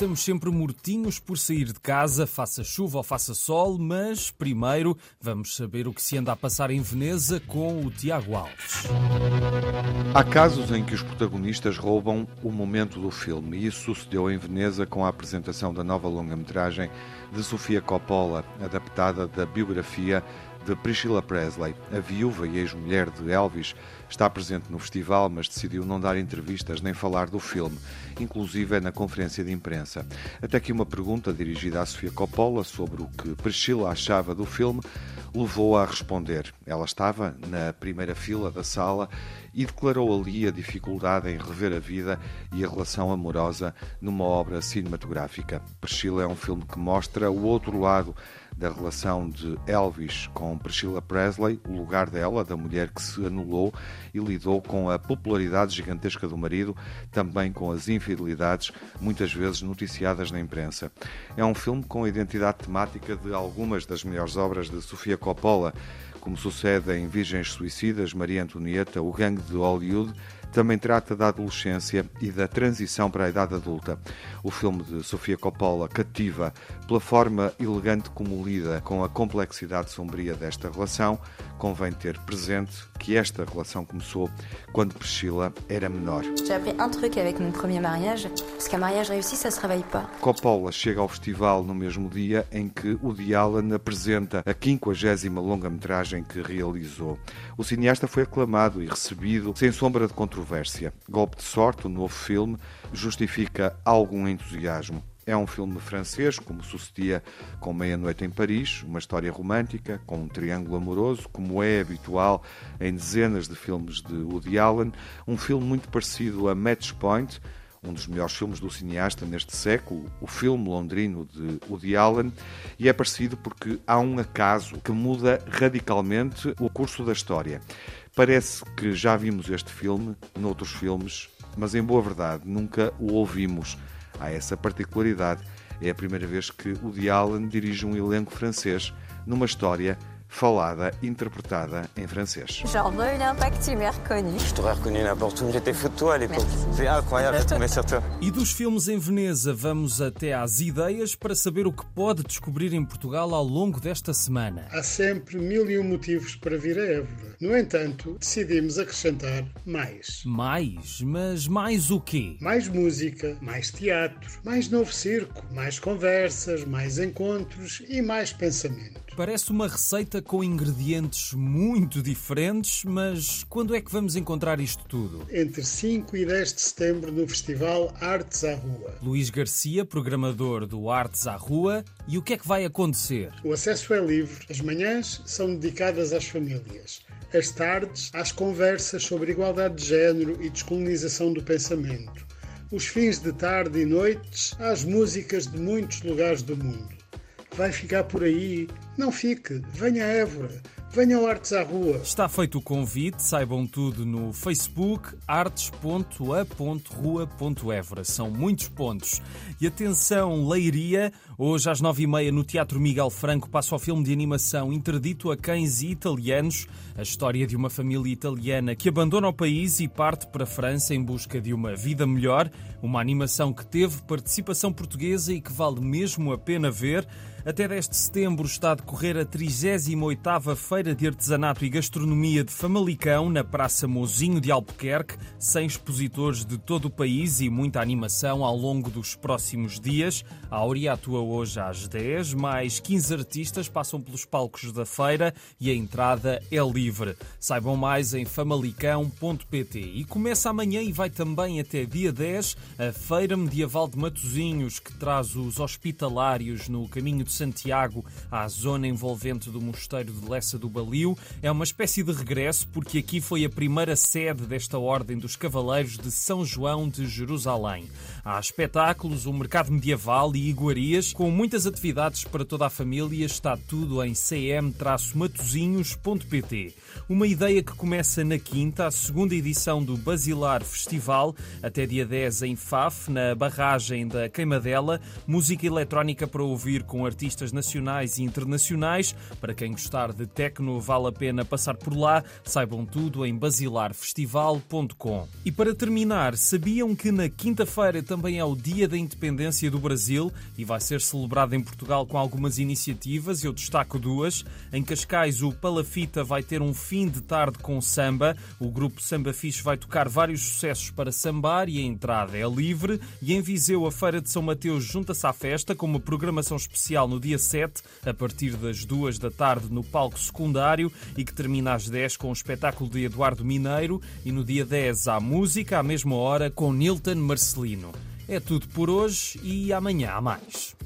estamos sempre mortinhos por sair de casa, faça chuva ou faça sol, mas primeiro vamos saber o que se anda a passar em Veneza com o Tiago Alves. Há casos em que os protagonistas roubam o momento do filme, e isso sucedeu em Veneza com a apresentação da nova longa-metragem de Sofia Coppola, adaptada da biografia de Priscilla Presley, a viúva e ex-mulher de Elvis, está presente no festival, mas decidiu não dar entrevistas nem falar do filme, inclusive na conferência de imprensa. Até que uma pergunta dirigida à Sofia Coppola sobre o que Priscilla achava do filme levou-a a responder. Ela estava na primeira fila da sala e declarou ali a dificuldade em rever a vida e a relação amorosa numa obra cinematográfica. Priscilla é um filme que mostra o outro lado da relação de Elvis com Priscilla Presley, o lugar dela, da mulher que se anulou e lidou com a popularidade gigantesca do marido, também com as infidelidades, muitas vezes noticiadas na imprensa. É um filme com identidade temática de algumas das melhores obras de Sofia Coppola, como sucede em Virgens Suicidas, Maria Antonieta, O Gangue de Hollywood também trata da adolescência e da transição para a idade adulta. O filme de Sofia Coppola cativa pela forma elegante como lida com a complexidade sombria desta relação. Convém ter presente que esta relação começou quando Priscila era menor. J'ai appris un truc avec mon premier mariage, parce qu'un mariage réussi, ça se réveille pas. Coppola chega ao festival no mesmo dia em que Woody Allen apresenta a 50 longa-metragem que realizou. O cineasta foi aclamado e recebido sem sombra de controvérsia controvérsia. Golpe de Sorte, o novo filme, justifica algum entusiasmo. É um filme francês, como sucedia com Meia-Noite em Paris, uma história romântica, com um triângulo amoroso, como é habitual em dezenas de filmes de Woody Allen. Um filme muito parecido a Match Point, um dos melhores filmes do cineasta neste século, o filme londrino de Woody Allen, e é parecido porque há um acaso que muda radicalmente o curso da história. Parece que já vimos este filme noutros filmes, mas em boa verdade nunca o ouvimos. Há essa particularidade. É a primeira vez que Woody Allen dirige um elenco francês numa história falada, interpretada em francês. Genre, il a un pas que tu m'as reconnu. Je t'aurais reconnu n'importe où. J'étais fou de toi à l'époque. C'est incroyable sur toi. E dos filmes em Veneza, vamos até às ideias para saber o que pode descobrir em Portugal ao longo desta semana. Há sempre mil e um motivos para vir a Évora. No entanto, decidimos acrescentar mais. Mais? Mas mais o quê? Mais música, mais teatro, mais novo circo, mais conversas, mais encontros e mais pensamento. Parece uma receita com ingredientes muito diferentes, mas quando é que vamos encontrar isto tudo? Entre 5 e 10 de setembro no Festival Artes à Rua. Luís Garcia, programador do Artes à Rua, e o que é que vai acontecer? O acesso é livre, as manhãs são dedicadas às famílias, as tardes às conversas sobre igualdade de género e descolonização do pensamento, os fins de tarde e noites às músicas de muitos lugares do mundo vai ficar por aí. Não fique, venha a Évora, venha ao Artes à Rua. Está feito o convite, saibam tudo no Facebook artes.a.rua.évora. São muitos pontos. E atenção, Leiria, hoje às nove e meia no Teatro Miguel Franco passa o filme de animação Interdito a Cães e Italianos, a história de uma família italiana que abandona o país e parte para a França em busca de uma vida melhor, uma animação que teve participação portuguesa e que vale mesmo a pena ver. Até deste setembro está a decorrer a 38ª Feira de Artesanato e Gastronomia de Famalicão, na Praça Mozinho de Albuquerque, sem expositores de todo o país e muita animação ao longo dos próximos dias. A Aurea atua hoje às 10, mais 15 artistas passam pelos palcos da feira e a entrada é livre. Saibam mais em famalicão.pt. E começa amanhã e vai também até dia 10 a Feira Medieval de Matozinhos, que traz os hospitalários no caminho de de Santiago à zona envolvente do Mosteiro de Lessa do Balio. É uma espécie de regresso, porque aqui foi a primeira sede desta Ordem dos Cavaleiros de São João de Jerusalém. Há espetáculos, um mercado medieval e iguarias, com muitas atividades para toda a família. Está tudo em cm-matozinhos.pt. Uma ideia que começa na quinta, a segunda edição do Basilar Festival, até dia 10 em Faf, na barragem da Queimadela. Música eletrónica para ouvir com artistas nacionais e internacionais nacionais. Para quem gostar de techno, vale a pena passar por lá. Saibam tudo em basilarfestival.com. E para terminar, sabiam que na quinta-feira também é o Dia da Independência do Brasil e vai ser celebrado em Portugal com algumas iniciativas. Eu destaco duas. Em Cascais, o Palafita vai ter um fim de tarde com samba. O grupo Samba Fixe vai tocar vários sucessos para sambar e a entrada é livre. E em Viseu, a Feira de São Mateus junta-se à festa com uma programação especial no dia 7, a partir das 2 da tarde no palco secundário e que termina às 10 com o espetáculo de Eduardo Mineiro e no dia 10 há música à mesma hora com Nilton Marcelino. É tudo por hoje e amanhã há mais.